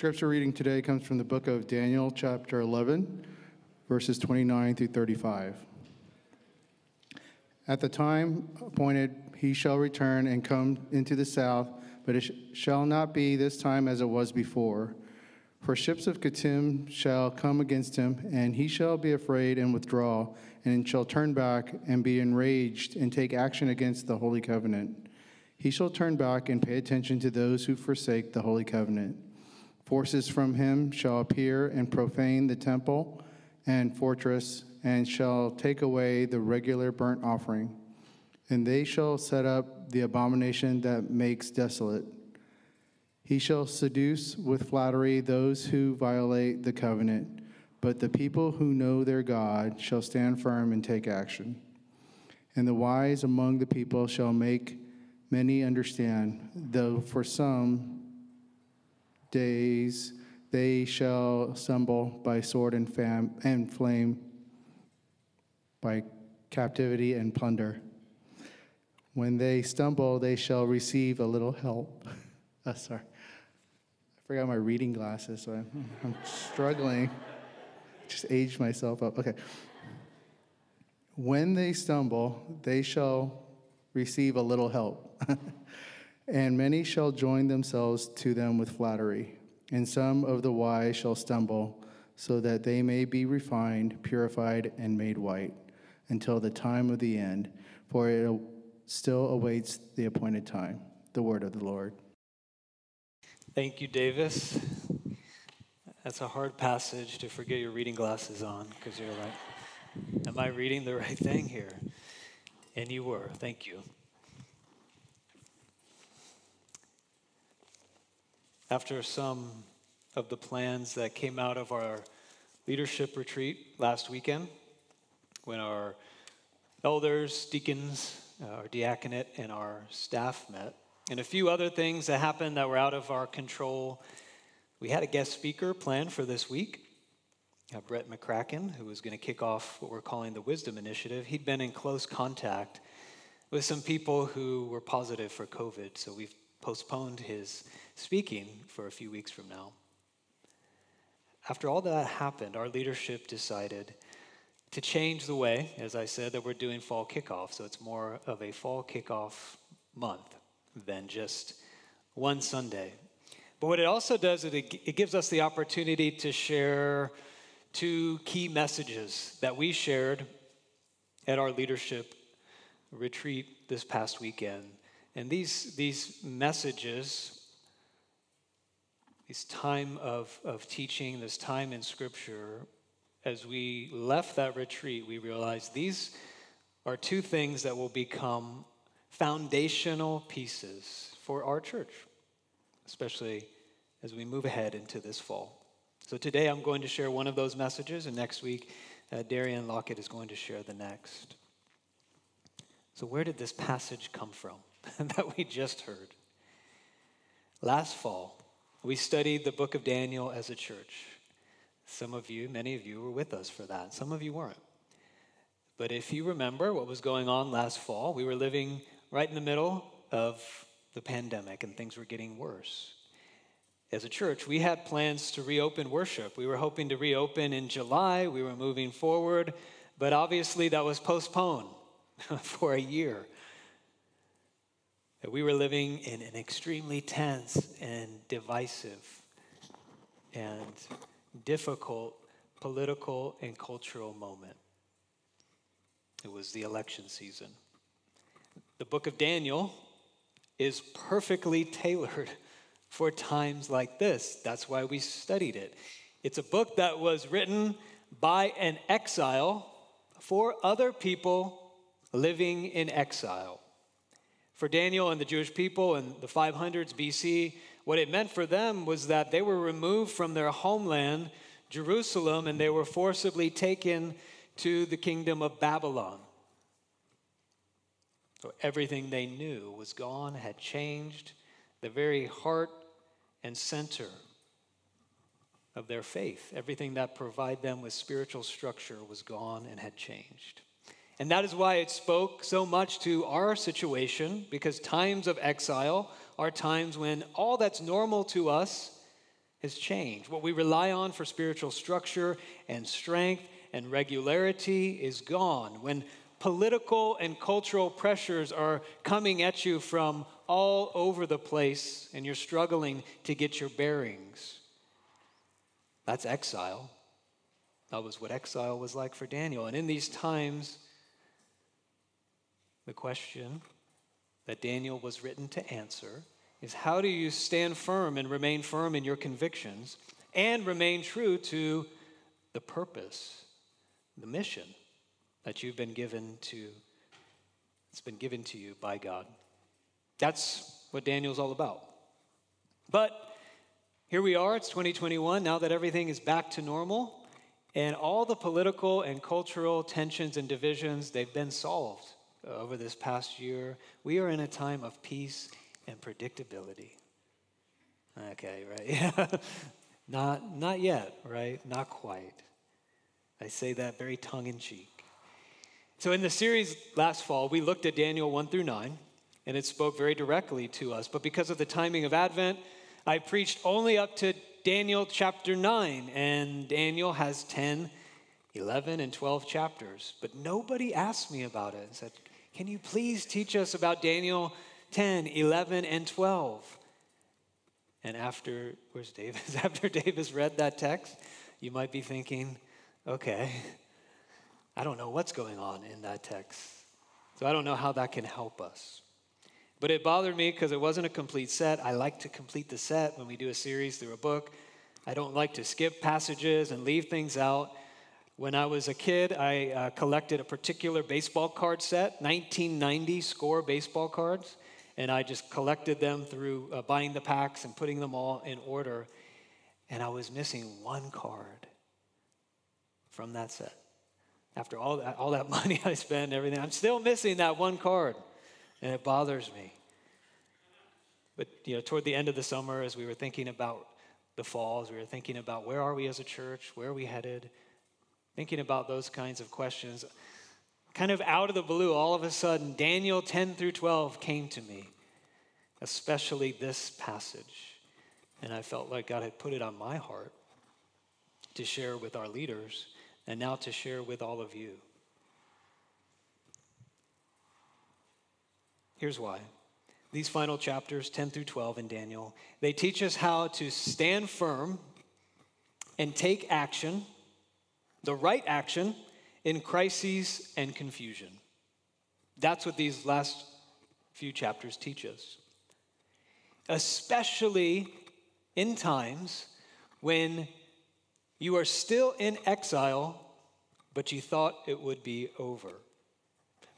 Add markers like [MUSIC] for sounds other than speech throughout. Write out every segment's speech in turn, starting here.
Scripture reading today comes from the book of Daniel, chapter 11, verses 29 through 35. At the time appointed, he shall return and come into the south, but it sh- shall not be this time as it was before. For ships of Kittim shall come against him, and he shall be afraid and withdraw, and shall turn back and be enraged and take action against the holy covenant. He shall turn back and pay attention to those who forsake the holy covenant. Forces from him shall appear and profane the temple and fortress, and shall take away the regular burnt offering. And they shall set up the abomination that makes desolate. He shall seduce with flattery those who violate the covenant, but the people who know their God shall stand firm and take action. And the wise among the people shall make many understand, though for some days they shall stumble by sword and, fam- and flame, by captivity and plunder. When they stumble, they shall receive a little help. oh, [LAUGHS] sorry. I forgot my reading glasses, so I'm, [LAUGHS] I'm struggling. Just aged myself up. Okay. When they stumble, they shall receive a little help. [LAUGHS] and many shall join themselves to them with flattery. And some of the wise shall stumble, so that they may be refined, purified, and made white until the time of the end, for it still awaits the appointed time. The word of the Lord. Thank you, Davis. That's a hard passage to forget your reading glasses on because you're like, Am I reading the right thing here? And you were. Thank you. After some of the plans that came out of our leadership retreat last weekend, when our elders, deacons, uh, our diaconate, and our staff met, and a few other things that happened that were out of our control, we had a guest speaker planned for this week. Brett McCracken, who was going to kick off what we're calling the Wisdom Initiative. He'd been in close contact with some people who were positive for COVID, so we've postponed his speaking for a few weeks from now. After all that happened, our leadership decided to change the way, as I said, that we're doing fall kickoff. So it's more of a fall kickoff month than just one Sunday. But what it also does is it, gives us the opportunity to share two key messages that we shared at our leadership retreat this past weekend. And these, these messages this time of, of teaching, this time in Scripture, as we left that retreat, we realized these are two things that will become foundational pieces for our church, especially as we move ahead into this fall. So today I'm going to share one of those messages, and next week, uh, Darian Lockett is going to share the next. So, where did this passage come from [LAUGHS] that we just heard? Last fall, we studied the book of Daniel as a church. Some of you, many of you, were with us for that. Some of you weren't. But if you remember what was going on last fall, we were living right in the middle of the pandemic and things were getting worse. As a church, we had plans to reopen worship. We were hoping to reopen in July. We were moving forward, but obviously that was postponed [LAUGHS] for a year that we were living in an extremely tense and divisive and difficult political and cultural moment. It was the election season. The book of Daniel is perfectly tailored [LAUGHS] for times like this. That's why we studied it. It's a book that was written by an exile for other people living in exile. For Daniel and the Jewish people in the 500s BC, what it meant for them was that they were removed from their homeland, Jerusalem, and they were forcibly taken to the kingdom of Babylon. So everything they knew was gone, had changed. The very heart and center of their faith, everything that provided them with spiritual structure was gone and had changed. And that is why it spoke so much to our situation, because times of exile are times when all that's normal to us has changed. What we rely on for spiritual structure and strength and regularity is gone. When political and cultural pressures are coming at you from all over the place and you're struggling to get your bearings, that's exile. That was what exile was like for Daniel. And in these times, the question that Daniel was written to answer is how do you stand firm and remain firm in your convictions and remain true to the purpose, the mission that you've been given to it's been given to you by God. That's what Daniel's all about. But here we are, it's 2021, now that everything is back to normal, and all the political and cultural tensions and divisions, they've been solved over this past year. We are in a time of peace and predictability. Okay, right? Yeah. [LAUGHS] not, not yet, right? Not quite. I say that very tongue in cheek. So, in the series last fall, we looked at Daniel 1 through 9, and it spoke very directly to us. But because of the timing of Advent, I preached only up to Daniel chapter 9, and Daniel has 10, 11, and 12 chapters. But nobody asked me about it and said, Can you please teach us about Daniel 10, 11, and 12. And after, where's Davis? [LAUGHS] after Davis read that text, you might be thinking, okay, I don't know what's going on in that text. So I don't know how that can help us. But it bothered me because it wasn't a complete set. I like to complete the set when we do a series through a book. I don't like to skip passages and leave things out. When I was a kid, I uh, collected a particular baseball card set, 1990 score baseball cards and I just collected them through uh, buying the packs and putting them all in order. And I was missing one card from that set. After all that, all that [LAUGHS] money I spent everything, I'm still missing that one card, and it bothers me. But you know, toward the end of the summer, as we were thinking about the falls, we were thinking about where are we as a church, where are we headed, thinking about those kinds of questions kind of out of the blue, all of a sudden, Daniel 10 through 12 came to me, especially this passage. And I felt like God had put it on my heart to share with our leaders and now to share with all of you. Here's why. These final chapters, 10 through 12 in Daniel, they teach us how to stand firm and take action, the right action, in crises and confusion. That's what these last few chapters teach us. Especially in times when you are still in exile, but you thought it would be over.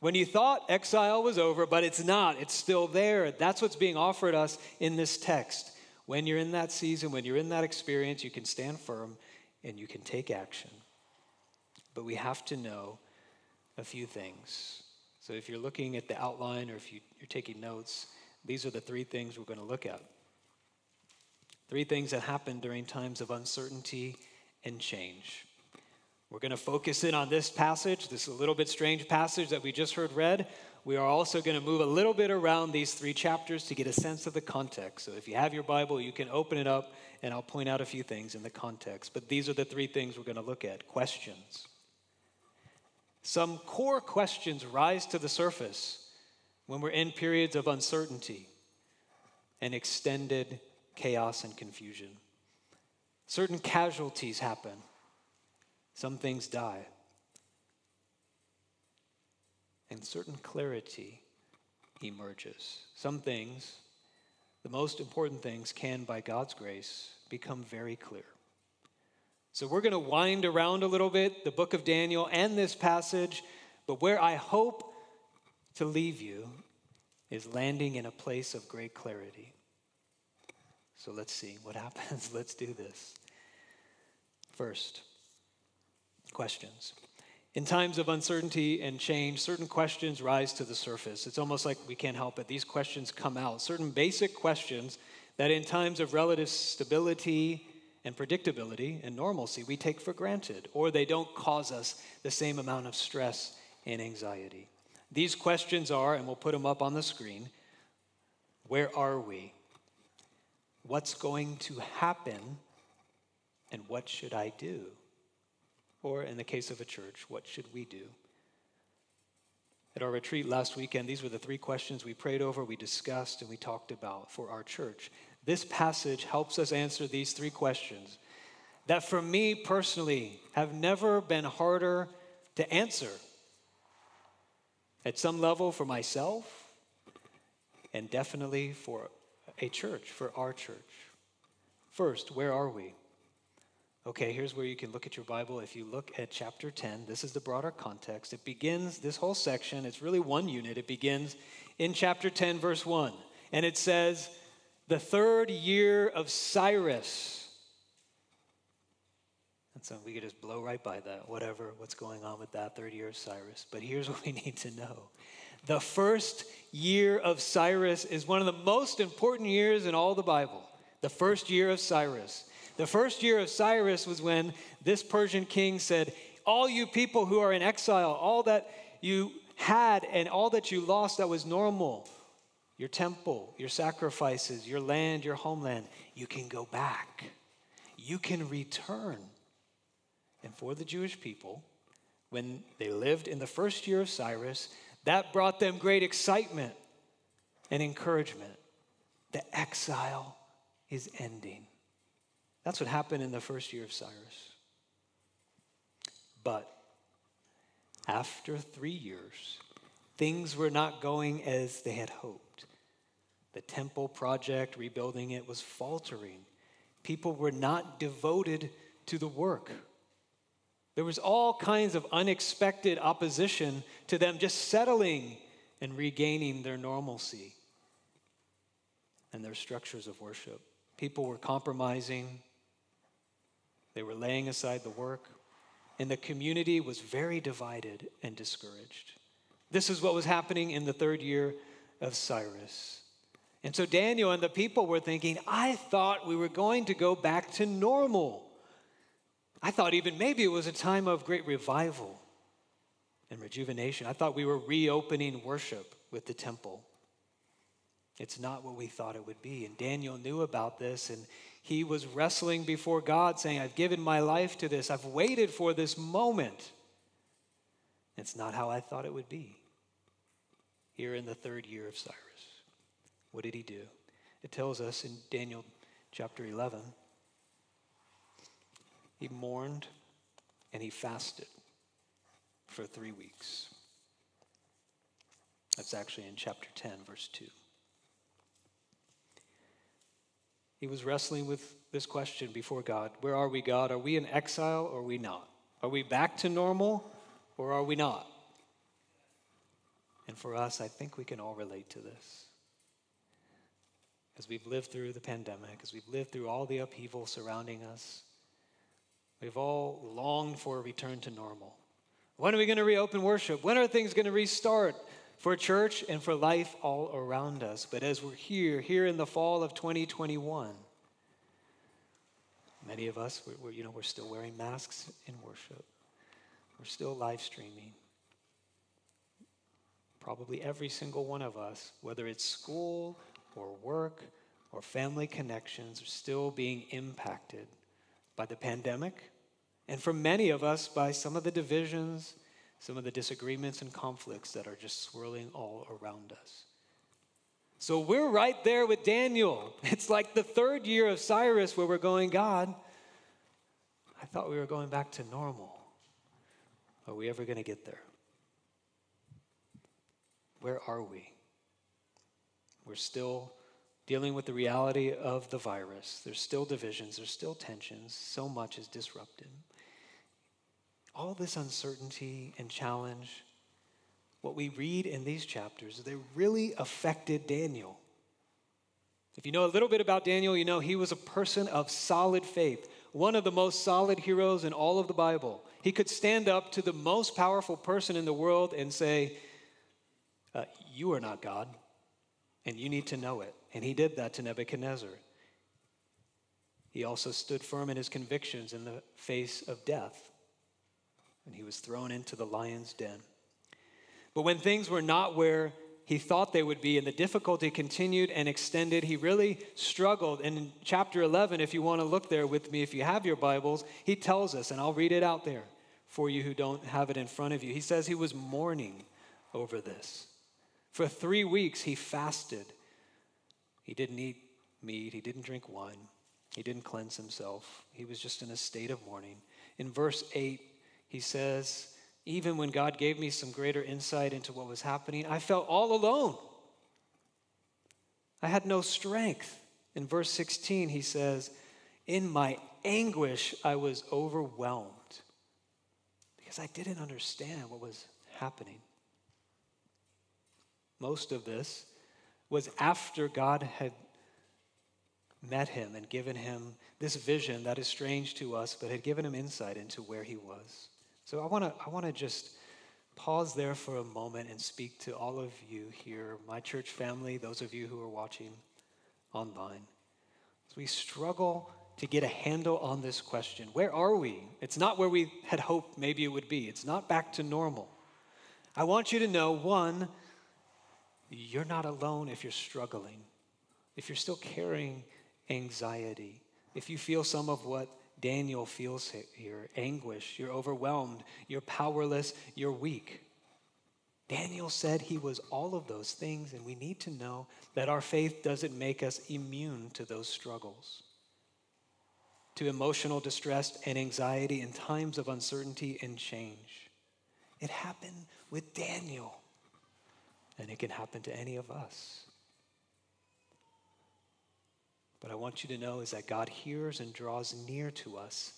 When you thought exile was over, but it's not, it's still there. That's what's being offered us in this text. When you're in that season, when you're in that experience, you can stand firm and you can take action. But we have to know a few things. So if you're looking at the outline or if you, are taking notes, these are the three things we're going to look at. Three things that happen during times of uncertainty and change. We're going to focus in on this passage, this a little bit strange passage that we just heard read. We are also going to move a little bit around these three chapters to get a sense of the context. So if you have your Bible, you can open it up and I'll point out a few things in the context. But these are the three things we're going to look at questions some core questions rise to the surface when we're in periods of uncertainty and extended chaos and confusion. Certain casualties happen, some things die, and certain clarity emerges. Some things, the most important things, can, by God's grace, become very clear. So we're going to wind around a little bit the book of Daniel and this passage, but where I hope to leave you is landing in a place of great clarity. So let's see what [LAUGHS] happens. let's do this. First, questions. In times of uncertainty and change, certain questions rise to the surface. It's almost like we can't help it. These questions come out. Certain basic questions that, in times of relative stability and predictability and normalcy we take for granted, or they don't cause us the same amount of stress and anxiety. These questions are, and we'll put them up on the screen where are we? What's going to happen And what should I do? Or in the case of a church, what should we do? At our retreat last weekend, these were the three questions we prayed over, we discussed, and we talked about for our church. This passage helps us answer these three questions that for me personally have never been harder to answer. At some level for myself, and definitely for a church, for our church. First, where are we? Okay, here's where you can look at your Bible. If you look at chapter 10, this is the broader context. It begins, this whole section, it's really one unit. It begins in chapter 10, verse 1. And it says, the third year of Cyrus. And so we could just blow right by that, whatever, what's going on with that third year of Cyrus. But here's [LAUGHS] what we need to know the first year of Cyrus is one of the most important years in all the Bible. The first year of Cyrus. The first year of Cyrus was when this Persian king said, All you people who are in exile, all that you had and all that you lost that was normal, your temple, your sacrifices, your land, your homeland, you can go back. You can return. And for the Jewish people, when they lived in the first year of Cyrus, that brought them great excitement and encouragement. The exile is ending. That's what happened in the first year of Cyrus. But after three years, things were not going as they had hoped. The temple project, rebuilding it, was faltering. People were not devoted to the work. There was all kinds of unexpected opposition to them just settling and regaining their normalcy and their structures of worship. People were compromising, they were laying aside the work, and the community was very divided and discouraged. This is what was happening in the third year of Cyrus. And so Daniel and the people were thinking, I thought we were going to go back to normal. I thought even maybe it was a time of great revival and rejuvenation. I thought we were reopening worship with the temple. It's not what we thought it would be. And Daniel knew about this, and he was wrestling before God, saying, I've given my life to this, I've waited for this moment. It's not how I thought it would be. Here in the third year of Cyrus, what did he do? It tells us in Daniel chapter 11 he mourned and he fasted for three weeks. That's actually in chapter 10, verse 2. He was wrestling with this question before God Where are we, God? Are we in exile or are we not? Are we back to normal or are we not? And for us, I think we can all relate to this. As we've lived through the pandemic, as we've lived through all the upheaval surrounding us, we've all longed for a return to normal. When are we going to reopen worship? When are things going to restart for church and for life all around us? But as we're here, here in the fall of 2021, many of us, we're, you know, we're still wearing masks in worship. We're still live streaming. Probably every single one of us, whether it's school or work or family connections, are still being impacted by the pandemic, and for many of us, by some of the divisions, some of the disagreements and conflicts that are just swirling all around us. So we're right there with Daniel. [LAUGHS] It's like the third year of Cyrus where we're going, God, I thought we were going back to normal. Are we ever going to get there? Where are we? We're still dealing with the reality of the virus. There's still divisions, there's still tensions. So much is disrupted. All this uncertainty and challenge, what we read in these chapters, they really affected Daniel. If you know a little bit about Daniel, you know he was a person of solid faith, one of the most solid heroes in all of the Bible. He could stand up to the most powerful person in the world and say, uh, You are not God, and you need to know it. And he did that to Nebuchadnezzar. He also stood firm in his convictions in the face of death, and he was thrown into the lion's den. But when things were not where he thought they would be, and the difficulty continued and extended. He really struggled. And in chapter 11, if you want to look there with me, if you have your Bibles, he tells us, and I'll read it out there for you who don't have it in front of you. He says he was mourning over this. For three weeks, he fasted. He didn't eat meat, he didn't drink wine, he didn't cleanse himself. He was just in a state of mourning. In verse 8, he says, even when God gave me some greater insight into what was happening, I felt all alone. I had no strength. In verse 16, he says, In my anguish, I was overwhelmed because I didn't understand what was happening. Most of this was after God had met him and given him this vision that is strange to us, but had given him insight into where he was. So I want to I want to just pause there for a moment and speak to all of you here, my church family, those of you who are watching online. As we struggle to get a handle on this question, where are we? It's not where we had hoped maybe it would be. It's not back to normal. I want you to know one, you're not alone if you're struggling. If you're still carrying anxiety, if you feel some of what Daniel feels here anguish. You're overwhelmed. You're powerless. You're weak. Daniel said he was all of those things, and we need to know that our faith doesn't make us immune to those struggles, to emotional distress and anxiety in times of uncertainty and change. It happened with Daniel, and it can happen to any of us. But I want you to know is that God hears and draws near to us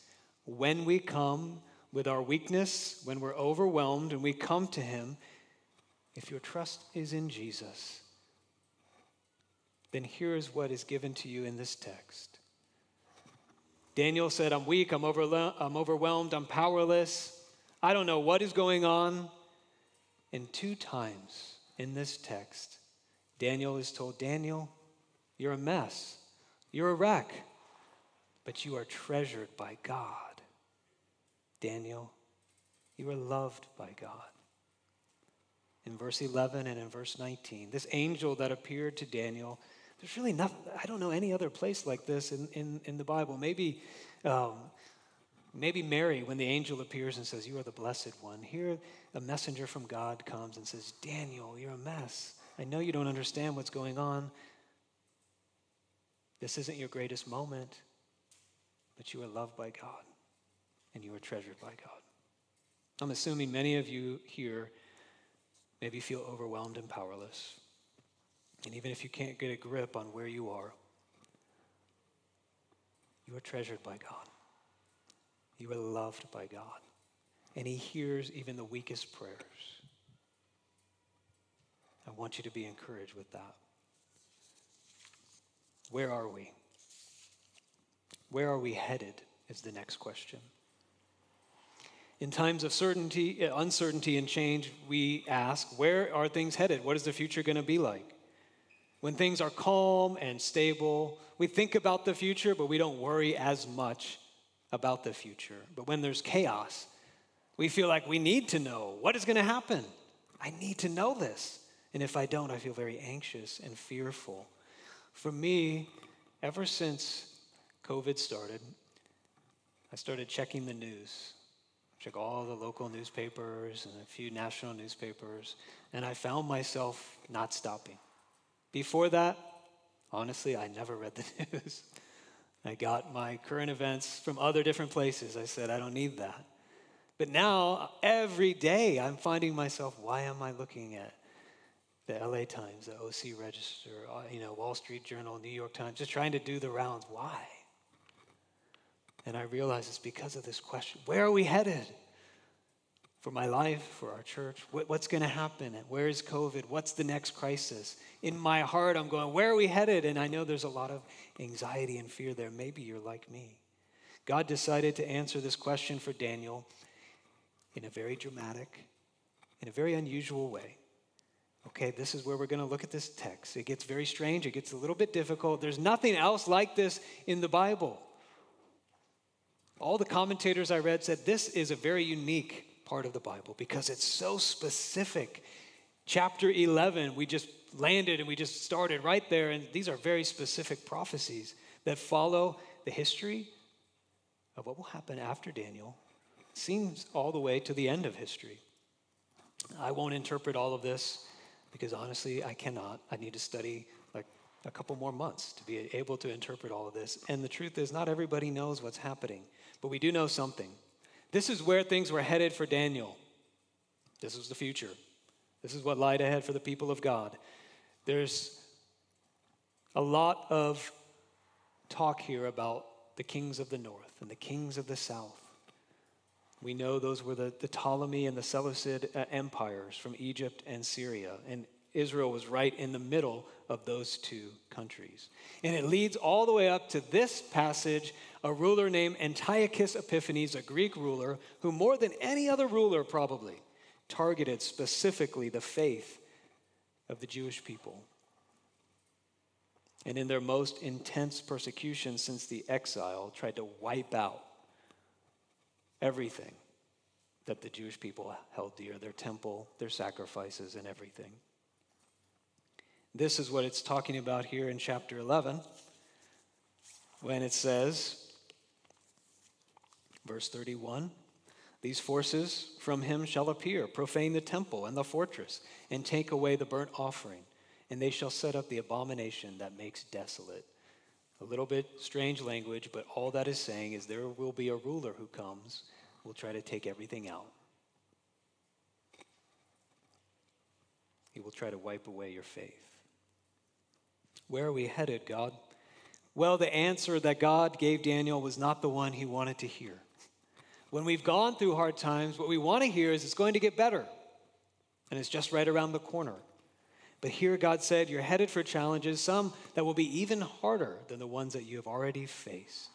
when we come with our weakness, when we're overwhelmed and we come to Him. If your trust is in Jesus, then here is what is given to you in this text. Daniel said, I'm weak, I'm, I'm overwhelmed, I'm powerless, I don't know what is going on. And two times in this text, Daniel is told, Daniel, you're a mess. You're a wreck, but you are treasured by God. Daniel, you are loved by God. In verse 11 and in verse 19, this angel that appeared to Daniel, there's really nothing, I don't know any other place like this in, in, in the Bible. Maybe, um, maybe Mary, when the angel appears and says, You are the blessed one. Here, a messenger from God comes and says, Daniel, you're a mess. I know you don't understand what's going on, this isn't your greatest moment, but you are loved by God and you are treasured by God. I'm assuming many of you here maybe feel overwhelmed and powerless. And even if you can't get a grip on where you are, you are treasured by God. You are loved by God. And He hears even the weakest prayers. I want you to be encouraged with that. Where are we? Where are we headed? Is the next question. In times of certainty, uh, uncertainty, and change, we ask, where are things headed? What is the future going to be like? When things are calm and stable, we think about the future, but we don't worry as much about the future. But when there's chaos, we feel like we need to know what is going to happen. I need to know this. And if I don't, I feel very anxious and fearful. For me, ever since COVID started, I started checking the news. Check all the local newspapers and a few national newspapers, and I found myself not stopping. Before that, honestly, I never read the [LAUGHS] news. I got my current events from other different places. I said, I don't need that. But now, every day, I'm finding myself, why am I looking at the LA Times, the OC Register, uh, you know, Wall Street Journal, New York Times, just trying to do the rounds. Why? And I realize it's because of this question where are we headed? For my life, for our church, what's going to happen? Where is COVID? What's the next crisis? In my heart, I'm going, where are we headed? And I know there's a lot of anxiety and fear there. Maybe you're like me. God decided to answer this question for Daniel in a very dramatic, in a very unusual way. Okay, this is where we're going to look at this text. It gets very strange, it gets a little bit difficult. There's nothing else like this in the Bible. All the commentators I read said this is a very unique part of the Bible because it's so specific Chapter 11, we just landed and we just started right there. And these are very specific prophecies that follow the history of what will happen after Daniel. Seems all the way to the end of history. I won't interpret all of this because honestly, I cannot. I need to study like a couple more months to be able to interpret all of this. And the truth is, not everybody knows what's happening, but we do know something. This is where things were headed for Daniel. This was the future. This is what lied ahead for the people of God. There's a lot of talk here about the kings of the north and the kings of the south. We know those were the, the Ptolemy and the Seleucid uh, empires from Egypt and Syria. And Israel was right in the middle of those two countries. And it leads all the way up to this passage a ruler named Antiochus Epiphanes, a Greek ruler, who more than any other ruler probably targeted specifically the faith of the Jewish people. And in their most intense persecution since the exile, tried to wipe out everything that the Jewish people held dear their temple, their sacrifices, and everything. This is what it's talking about here in chapter 11 when it says, verse 31 These forces from him shall appear, profane the temple and the fortress, and take away the burnt offering, and they shall set up the abomination that makes desolate. A little bit strange language, but all that is saying is there will be a ruler who comes, will try to take everything out. He will try to wipe away your faith. Where are we headed, God? Well, the answer that God gave Daniel was not the one he wanted to hear. When we've gone through hard times, what we want to hear is it's going to get better, and it's just right around the corner. But here, God said, You're headed for challenges, some that will be even harder than the ones that you have already faced.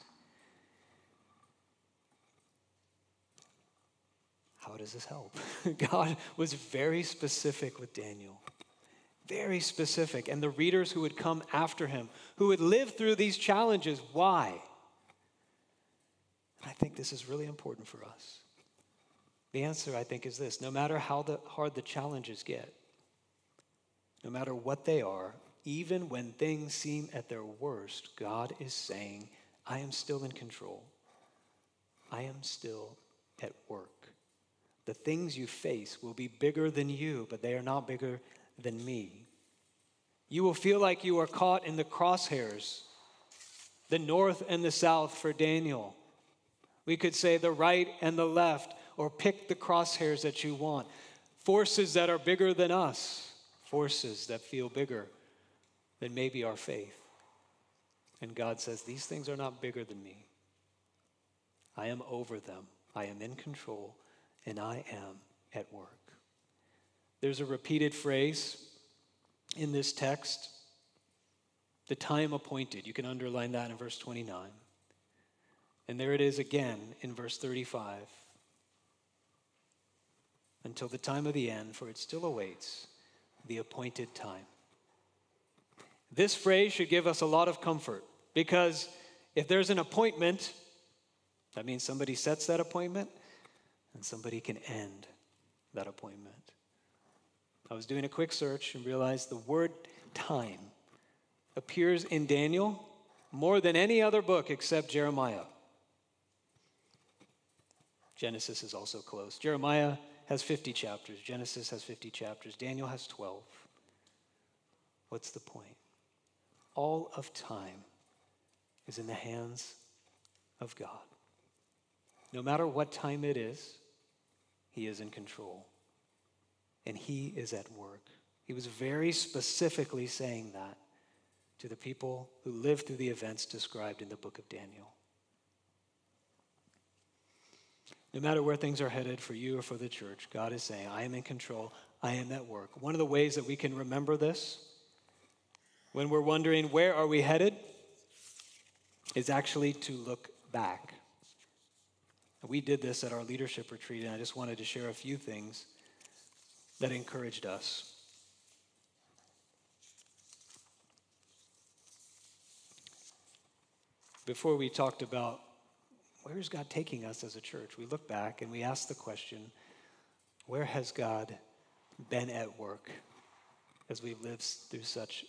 How does this help? [LAUGHS] God was very specific with Daniel very specific. And the readers who would come after him, who would live through these challenges, why? And I think this is really important for us. The answer, I think, is this no matter how the, hard the challenges get, no matter what they are, even when things seem at their worst, God is saying, I am still in control. I am still at work. The things you face will be bigger than you, but they are not bigger than me. You will feel like you are caught in the crosshairs, the north and the south for Daniel. We could say the right and the left, or pick the crosshairs that you want. Forces that are bigger than us, forces that feel bigger than maybe our faith. And God says, These things are not bigger than me. I am over them, I am in control, and I am at work. There's a repeated phrase in this text the time appointed. You can underline that in verse 29. And there it is again in verse 35. Until the time of the end, for it still awaits the appointed time. This phrase should give us a lot of comfort because if there's an appointment, that means somebody sets that appointment and somebody can end that appointment. I was doing a quick search and realized the word time appears in Daniel more than any other book except Jeremiah. Genesis is also close. Jeremiah has 50 chapters, Genesis has 50 chapters, Daniel has 12. What's the point? All of time is in the hands of God. No matter what time it is, He is in control and He is at work. He was very specifically saying that to the people who lived through the events described in the book of Daniel. No matter where things are headed for you or for the church, God is saying, I am in control, I am at work. One of the ways that we can remember this when we're wondering where are we headed is actually to look back. We did this at our leadership retreat, and I just wanted to share a few things that encouraged us. Before we talked about where is God taking us as a church, we look back and we ask the question where has God been at work as we've lived through such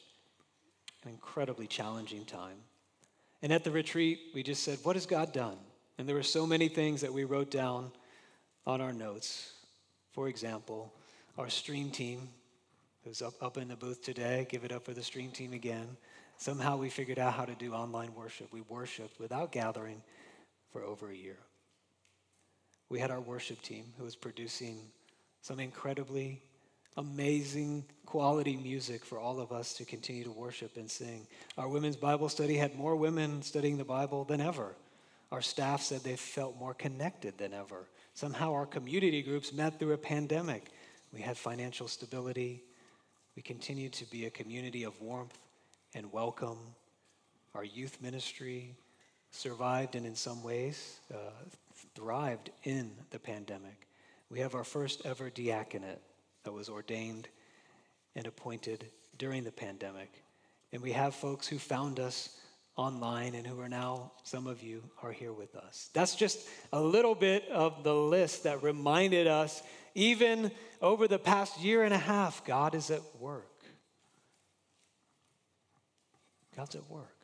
an incredibly challenging time. And at the retreat, we just said, What has God done? And there were so many things that we wrote down on our notes. For example, our stream team, who's up, up in the booth today, give it up for the stream team again. Somehow we figured out how to do online worship. We worshiped without gathering for over a year. We had our worship team who was producing some incredibly amazing quality music for all of us to continue to worship and sing. Our women's Bible study had more women studying the Bible than ever. Our staff said they felt more connected than ever. Somehow our community groups met through a pandemic. We had financial stability. We continued to be a community of warmth and welcome. Our youth ministry survived and, in some ways, uh, thrived in the pandemic. We have our first ever diaconate that was ordained and appointed during the pandemic. And we have folks who found us online and who are now, some of you are here with us. That's just a little bit of the list that reminded us, even over the past year and a half, God is at work. God's at work,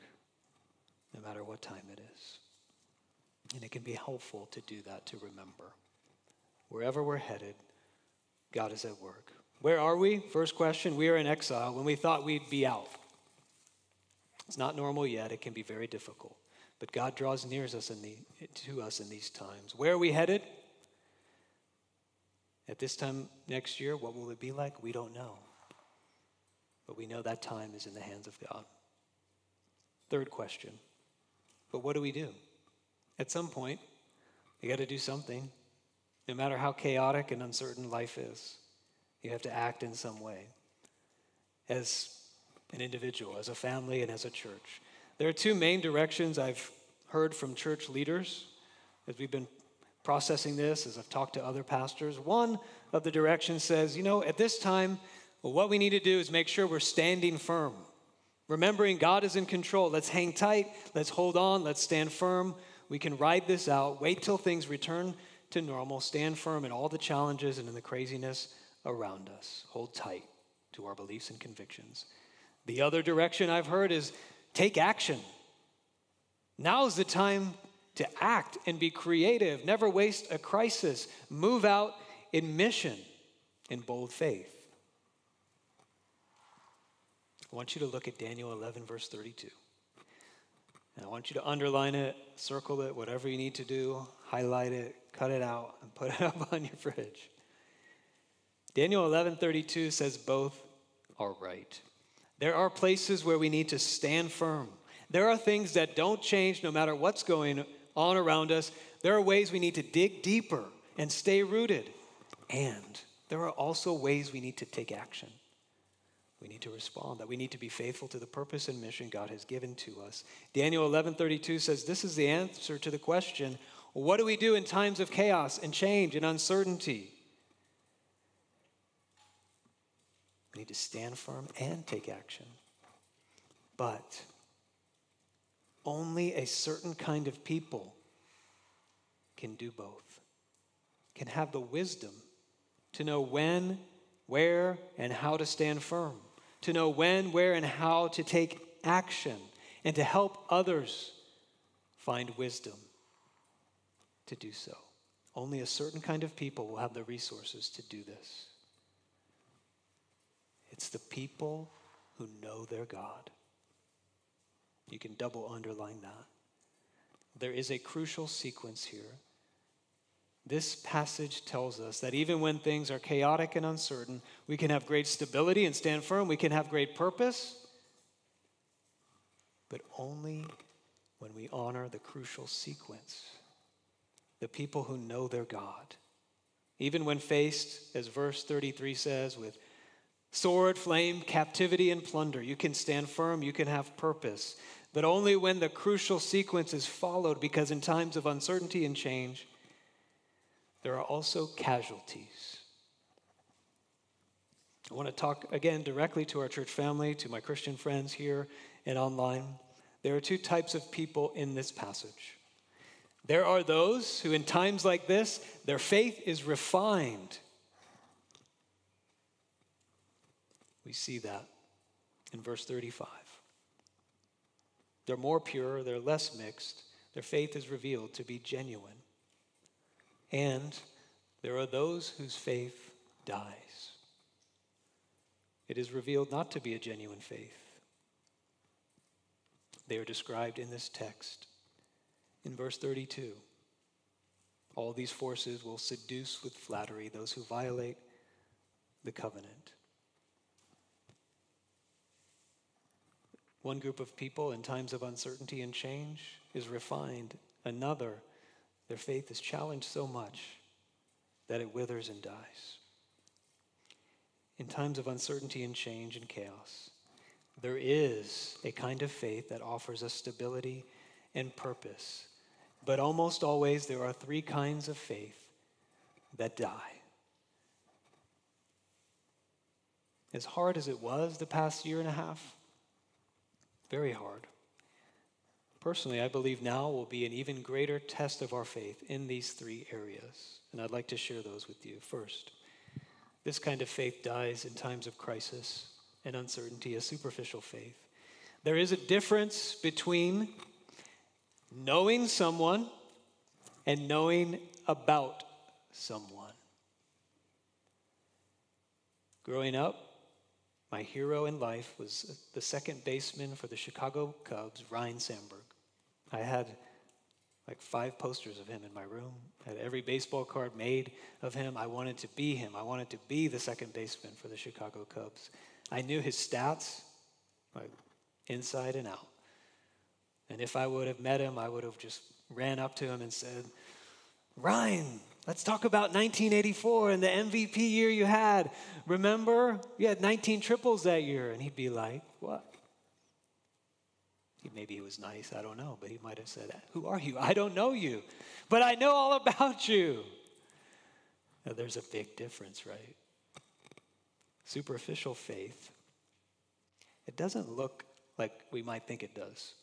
no matter what time it is. And it can be helpful to do that, to remember. Wherever we're headed, God is at work. Where are we? First question we are in exile when we thought we'd be out. It's not normal yet, it can be very difficult. But God draws near us in the, to us in these times. Where are we headed? At this time next year, what will it be like? We don't know. But we know that time is in the hands of God. Third question. But what do we do? At some point, you got to do something. No matter how chaotic and uncertain life is, you have to act in some way as an individual, as a family, and as a church. There are two main directions I've heard from church leaders as we've been processing this, as I've talked to other pastors. One of the directions says, you know, at this time, well, what we need to do is make sure we're standing firm. Remembering God is in control. Let's hang tight. Let's hold on. Let's stand firm. We can ride this out. Wait till things return to normal. Stand firm in all the challenges and in the craziness around us. Hold tight to our beliefs and convictions. The other direction I've heard is take action. Now is the time to act and be creative. Never waste a crisis. Move out in mission in bold faith. I want you to look at Daniel 11, verse 32. And I want you to underline it, circle it, whatever you need to do, highlight it, cut it out, and put it [LAUGHS] up on your fridge. Daniel 11:32 says both are right. There are places where we need to stand firm. There are things that don't change no matter what's going on around us. There are ways we need to dig deeper and stay rooted. And there are also ways we need to take action. We need to respond, that we need to be faithful to the purpose and mission God has given to us. Daniel 11:32 says this is the answer to the question, what do we do in times of chaos and change and uncertainty? We need to stand firm and take action. But only a certain kind of people can do both, can have the wisdom to know when, where, and how to stand firm, to know when, where, and how to take action, and to help others find wisdom to do so. Only a certain kind of people will have the resources to do this. It's the people who know their God. You can double underline that. There is a crucial sequence here. This passage tells us that even when things are chaotic and uncertain, we can have great stability and stand firm. We can have great purpose, but only when we honor the crucial sequence. The people who know their God. Even when faced, as verse 33 says, with sword, flame, captivity, and plunder. You can stand firm, you can have purpose, but only when the crucial sequence is followed, because in times of uncertainty and change, there are also casualties. I want to talk again directly to our church family, to my Christian friends here and online. There are two types of people in this passage. There are those who, in times like this, their faith is refined We see that in verse 35. They're more pure, they're less mixed, their faith is revealed to be genuine. And there are those whose faith dies. It is revealed not to be a genuine faith. They are described in this text. In verse 32, all these forces will seduce with flattery those who violate the covenant. One group of people in times of uncertainty and change is refined. Another, their faith is challenged so much that it withers and dies. In times of uncertainty and change and chaos, there is a kind of faith that offers us stability and purpose. But almost always, there are three kinds of faith that die. As hard as it was the past year and a half, very hard. Personally, I believe now will be an even greater test of our faith in these three areas. And I'd like to share those with you. First, this kind of faith dies in times of crisis and uncertainty, a superficial faith. There is a difference between knowing someone and knowing about someone. Growing up, my hero in life was the second baseman for the Chicago Cubs, Ryne Sandberg. I had like five posters of him in my room. I had every baseball card made of him. I wanted to be him. I wanted to be the second baseman for the Chicago Cubs. I knew his stats, like inside and out. And if I would have met him, I would have just ran up to him and said, Ryne, let's talk about 1984 and the MVP year you had. Remember? You had 19 triples that year. And he'd be like, What? Maybe he was nice, I don't know, but he might have said, Who are you? I don't know you, but I know all about you. Now, there's a big difference, right? Superficial faith, it doesn't look like we might think it does.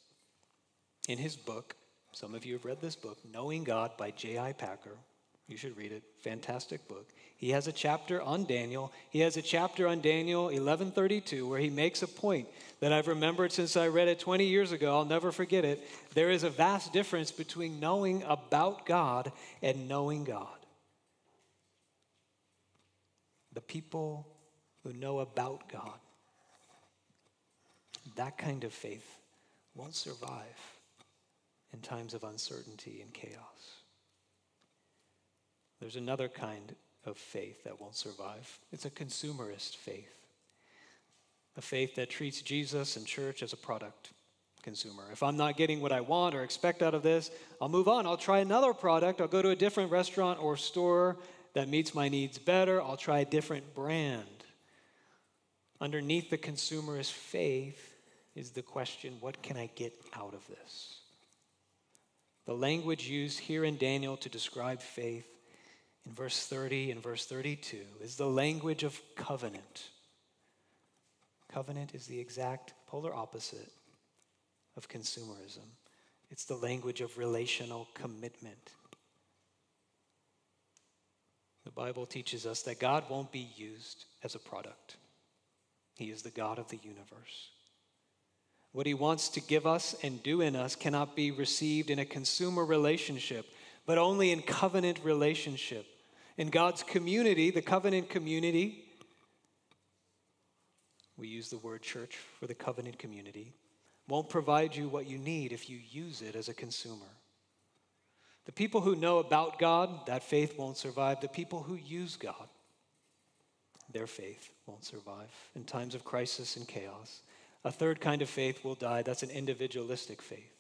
In his book, some of you have read this book, Knowing God by J.I. Packer, you should read it. Fantastic book. He has a chapter on Daniel. He has a chapter on Daniel 11:32 where he makes a point that I've remembered since I read it 20 years ago. I'll never forget it. There is a vast difference between knowing about God and knowing God. The people who know about God, that kind of faith won't survive in times of uncertainty and chaos. There's another kind of faith that won't survive it's a consumerist faith, a faith that treats Jesus and church as a product consumer. If I'm not getting what I want or expect out of this, I'll move on. I'll try another product. I'll go to a different restaurant or store that meets my needs better. I'll try a different brand. Underneath the consumerist faith is the question what can I get out of this? The language used here in Daniel to describe faith in verse 30 and verse 32 is the language of covenant. Covenant is the exact polar opposite of consumerism, it's the language of relational commitment. The Bible teaches us that God won't be used as a product. He is the God of the universe. What he wants to give us and do in us cannot be received in a consumer relationship, but only in covenant relationship in God's community, the covenant community, we use the word church for the covenant community, won't provide you what you need if you use it as a consumer. The people who know about God, that faith won't survive. The people who use God, their faith won't survive in times of crisis and chaos. A third kind of faith will die. That's an individualistic faith.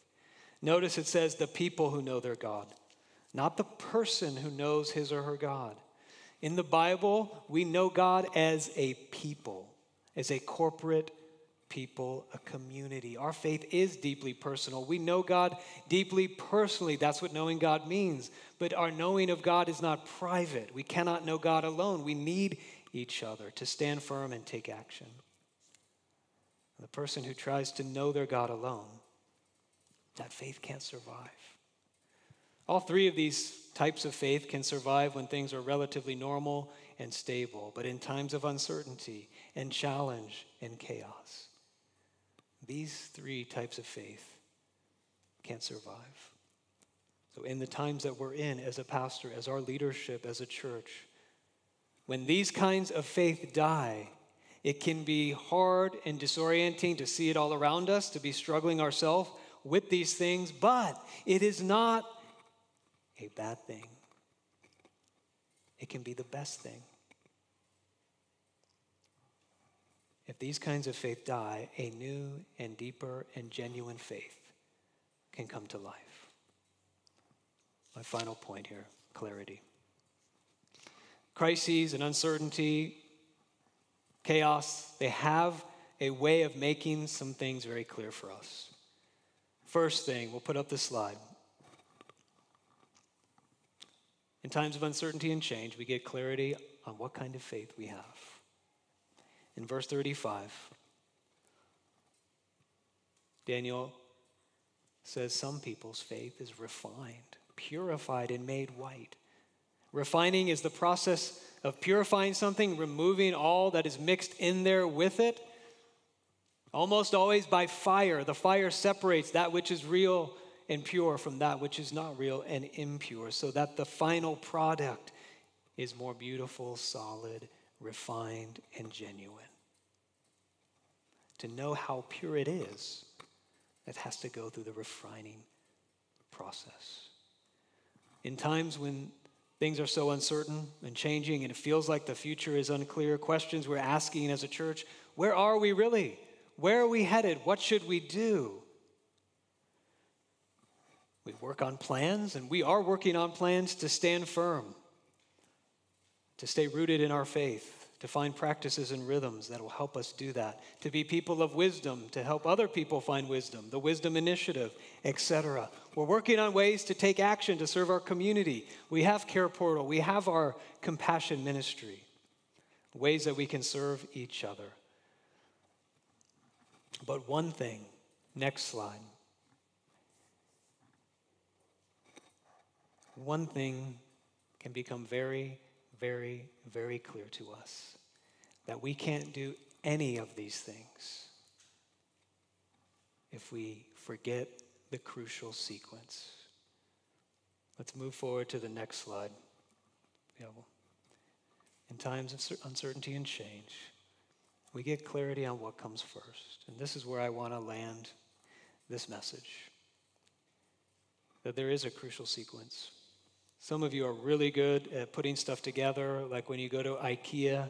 Notice it says the people who know their God not the person who knows his or her God. In the Bible, we know God as a people, as a corporate people, a community. Our faith is deeply personal. We know God deeply personally. That's what knowing God means. But our knowing of God is not private. We cannot know God alone. We need each other to stand firm and take action. The person who tries to know their God alone, that faith can't survive. All three of these types of faith can survive when things are relatively normal and stable, but in times of uncertainty and challenge and chaos. These three types of faith can't survive. So, in the times that we're in as a pastor, as our leadership, as a church, when these kinds of faith die, it can be hard and disorienting to see it all around us, to be struggling ourselves with these things, but it is not a bad thing. It can be the best thing. If these kinds of faith die, a new and deeper and genuine faith can come to life. My final point here clarity. Crises and uncertainty, chaos, they have a way of making some things very clear for us. First thing, we'll put up the slide. In times of uncertainty and change, we get clarity on what kind of faith we have. In verse 35, Daniel says some people's faith is refined, purified, and made white. Refining is the process of purifying something, removing all that is mixed in there with it. Almost always by fire. The fire separates that which is real and pure from that which is not real and impure, so that the final product is more beautiful, solid, refined, and genuine. To know how pure it is, it has to go through the refining process. In times when things are so uncertain and changing and it feels like the future is unclear, questions we're asking as a church where are we really? Where are we headed? What should we do? We work on plans, and we are working on plans to stand firm, to stay rooted in our faith, to find practices and rhythms that will help us do that, to be people of wisdom, to help other people find wisdom, the Wisdom Initiative, etc. We're working on ways to take action to serve our community. We have Care Portal, we have our compassion ministry, ways that we can serve each other. But one thing, next slide. One thing can become very, very, very clear to us that we can't do any of these things if we forget the crucial sequence. Let's move forward to the next slide. In times of uncertainty and change, we get clarity on what comes first. And this is where I want to land this message that there is a crucial sequence. Some of you are really good at putting stuff together, like when you go to IKEA,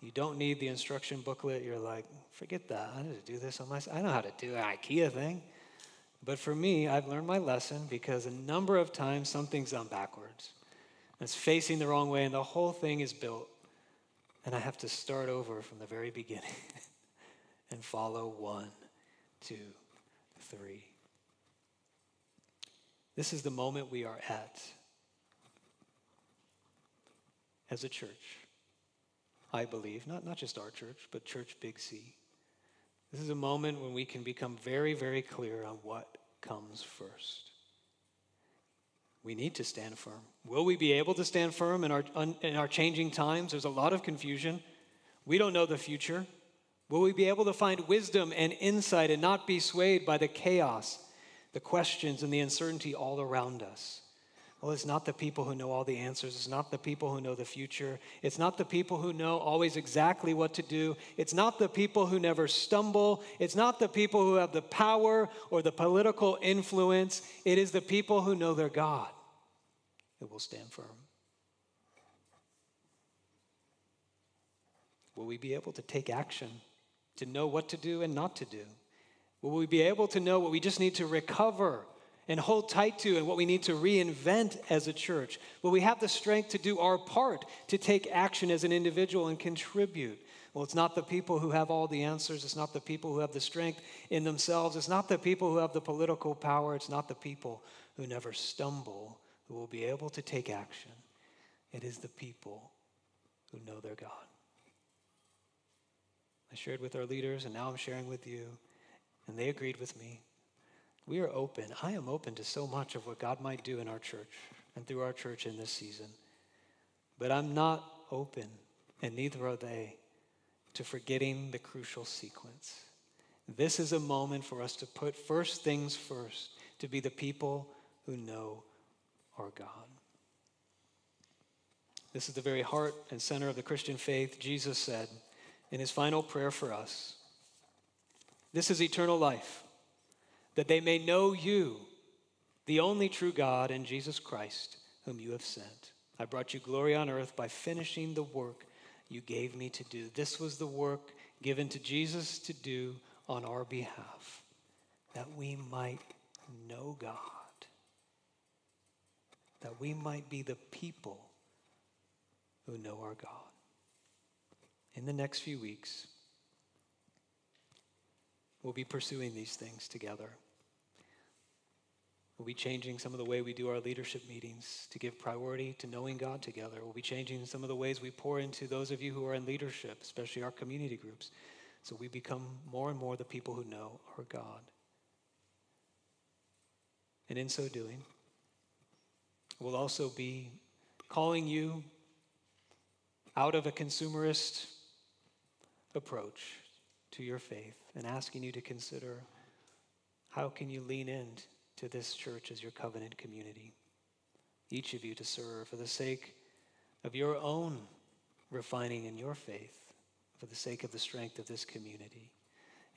you don't need the instruction booklet. You're like, forget that. I need to do this on my. I know how to do an IKEA thing. But for me, I've learned my lesson because a number of times something's done backwards. It's facing the wrong way, and the whole thing is built and I have to start over from the very beginning [LAUGHS] and follow one, two, three. This is the moment we are at as a church. I believe, not, not just our church, but Church Big C. This is a moment when we can become very, very clear on what comes first. We need to stand firm. Will we be able to stand firm in our, in our changing times? There's a lot of confusion. We don't know the future. Will we be able to find wisdom and insight and not be swayed by the chaos, the questions, and the uncertainty all around us? Well, it's not the people who know all the answers. It's not the people who know the future. It's not the people who know always exactly what to do. It's not the people who never stumble. It's not the people who have the power or the political influence. It is the people who know their God who will stand firm. Will we be able to take action, to know what to do and not to do? Will we be able to know what we just need to recover and hold tight to and what we need to reinvent as a church? Will we have the strength to do our part to take action as an individual and contribute? Well, it's not the people who have all the answers. It's not the people who have the strength in themselves. It's not the people who have the political power. It's not the people who never stumble who will be able to take action. It is the people who know their God. I shared with our leaders, and now I'm sharing with you, and they agreed with me. We are open. I am open to so much of what God might do in our church and through our church in this season. But I'm not open, and neither are they, to forgetting the crucial sequence. This is a moment for us to put first things first, to be the people who know our God. This is the very heart and center of the Christian faith. Jesus said in his final prayer for us This is eternal life, that they may know you, the only true God, and Jesus Christ, whom you have sent. I brought you glory on earth by finishing the work you gave me to do. This was the work given to Jesus to do on our behalf, that we might know God, that we might be the people who know our God. In the next few weeks, we'll be pursuing these things together. We'll be changing some of the way we do our leadership meetings to give priority to knowing God together. We'll be changing some of the ways we pour into those of you who are in leadership, especially our community groups, so we become more and more the people who know our God. And in so doing, we'll also be calling you out of a consumerist approach to your faith and asking you to consider how can you lean in to this church as your covenant community each of you to serve for the sake of your own refining in your faith for the sake of the strength of this community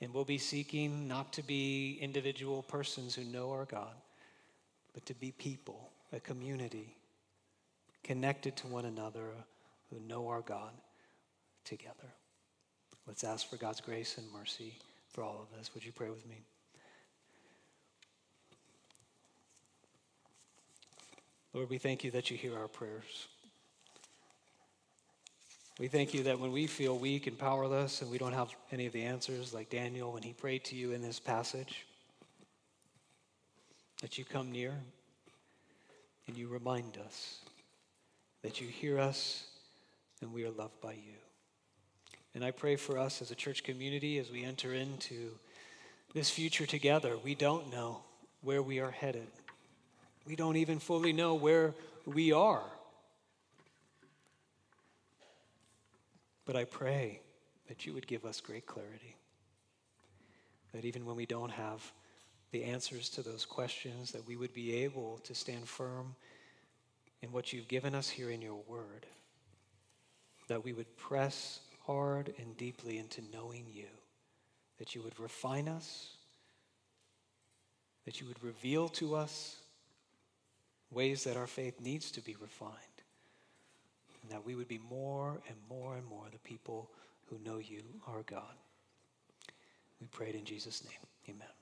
and we'll be seeking not to be individual persons who know our god but to be people a community connected to one another who know our God together. Let's ask for God's grace and mercy for all of us. Would you pray with me? Lord, we thank you that you hear our prayers. We thank you that when we feel weak and powerless and we don't have any of the answers, like Daniel when he prayed to you in this passage, that you come near and you remind us that you hear us and we are loved by you. And I pray for us as a church community as we enter into this future together. We don't know where we are headed, we don't even fully know where we are. But I pray that you would give us great clarity. That even when we don't have the answers to those questions, that we would be able to stand firm in what you've given us here in your word that we would press hard and deeply into knowing you, that you would refine us, that you would reveal to us ways that our faith needs to be refined, and that we would be more and more and more the people who know you, our God. We prayed in Jesus' name. Amen.